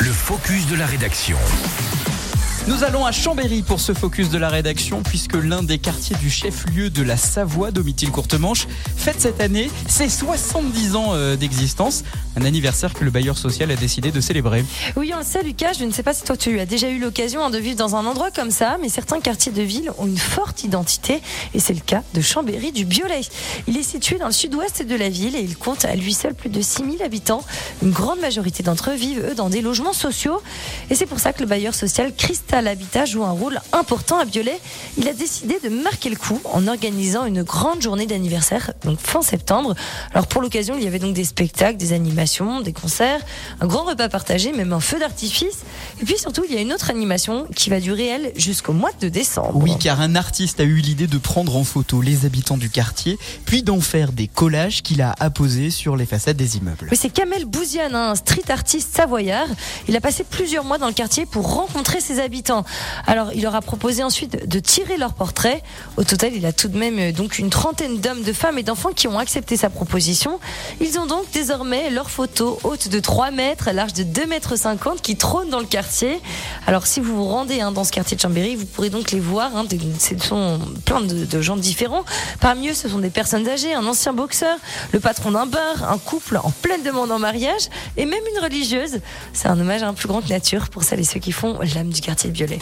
Le focus de la rédaction. Nous allons à Chambéry pour ce focus de la rédaction, puisque l'un des quartiers du chef-lieu de la Savoie, Domitil-Courtemanche, fête cette année ses 70 ans euh, d'existence. Un anniversaire que le bailleur social a décidé de célébrer. Oui, on le sait, Lucas. Je ne sais pas si toi tu as déjà eu l'occasion hein, de vivre dans un endroit comme ça, mais certains quartiers de ville ont une forte identité, et c'est le cas de Chambéry du Biolay. Il est situé dans le sud-ouest de la ville et il compte à lui seul plus de 6000 habitants. Une grande majorité d'entre eux vivent, eux, dans des logements sociaux. Et c'est pour ça que le bailleur social Cristal Habitat joue un rôle important à Biolay. Il a décidé de marquer le coup en organisant une grande journée d'anniversaire, donc fin septembre. Alors pour l'occasion, il y avait donc des spectacles, des animations, des concerts, un grand repas partagé, même un feu d'artifice. Et puis surtout, il y a une autre animation qui va durer, elle, jusqu'au mois de décembre. Oui, car un artiste a eu l'idée de prendre en photo les habitants du quartier, puis d'en faire des collages qu'il a apposés sur les façades des immeubles. Oui, c'est Kamel Bouziane, un street artiste savoyard. Il a passé plusieurs mois dans le quartier pour rencontrer ses habitants. Alors, il leur a proposé ensuite de tirer leurs portraits. Au total, il a tout de même euh, donc une trentaine d'hommes, de femmes et d'enfants qui ont accepté sa proposition. Ils ont donc désormais leurs photos hautes de 3 mètres, larges de 2 mètres 50 qui trônent dans le quartier. Alors, si vous vous rendez hein, dans ce quartier de Chambéry, vous pourrez donc les voir. Hein, ce sont plein de, de gens différents. Parmi eux, ce sont des personnes âgées, un ancien boxeur, le patron d'un bar, un couple en pleine demande en mariage et même une religieuse. C'est un hommage à un plus grand que nature pour celles et ceux qui font l'âme du quartier violet.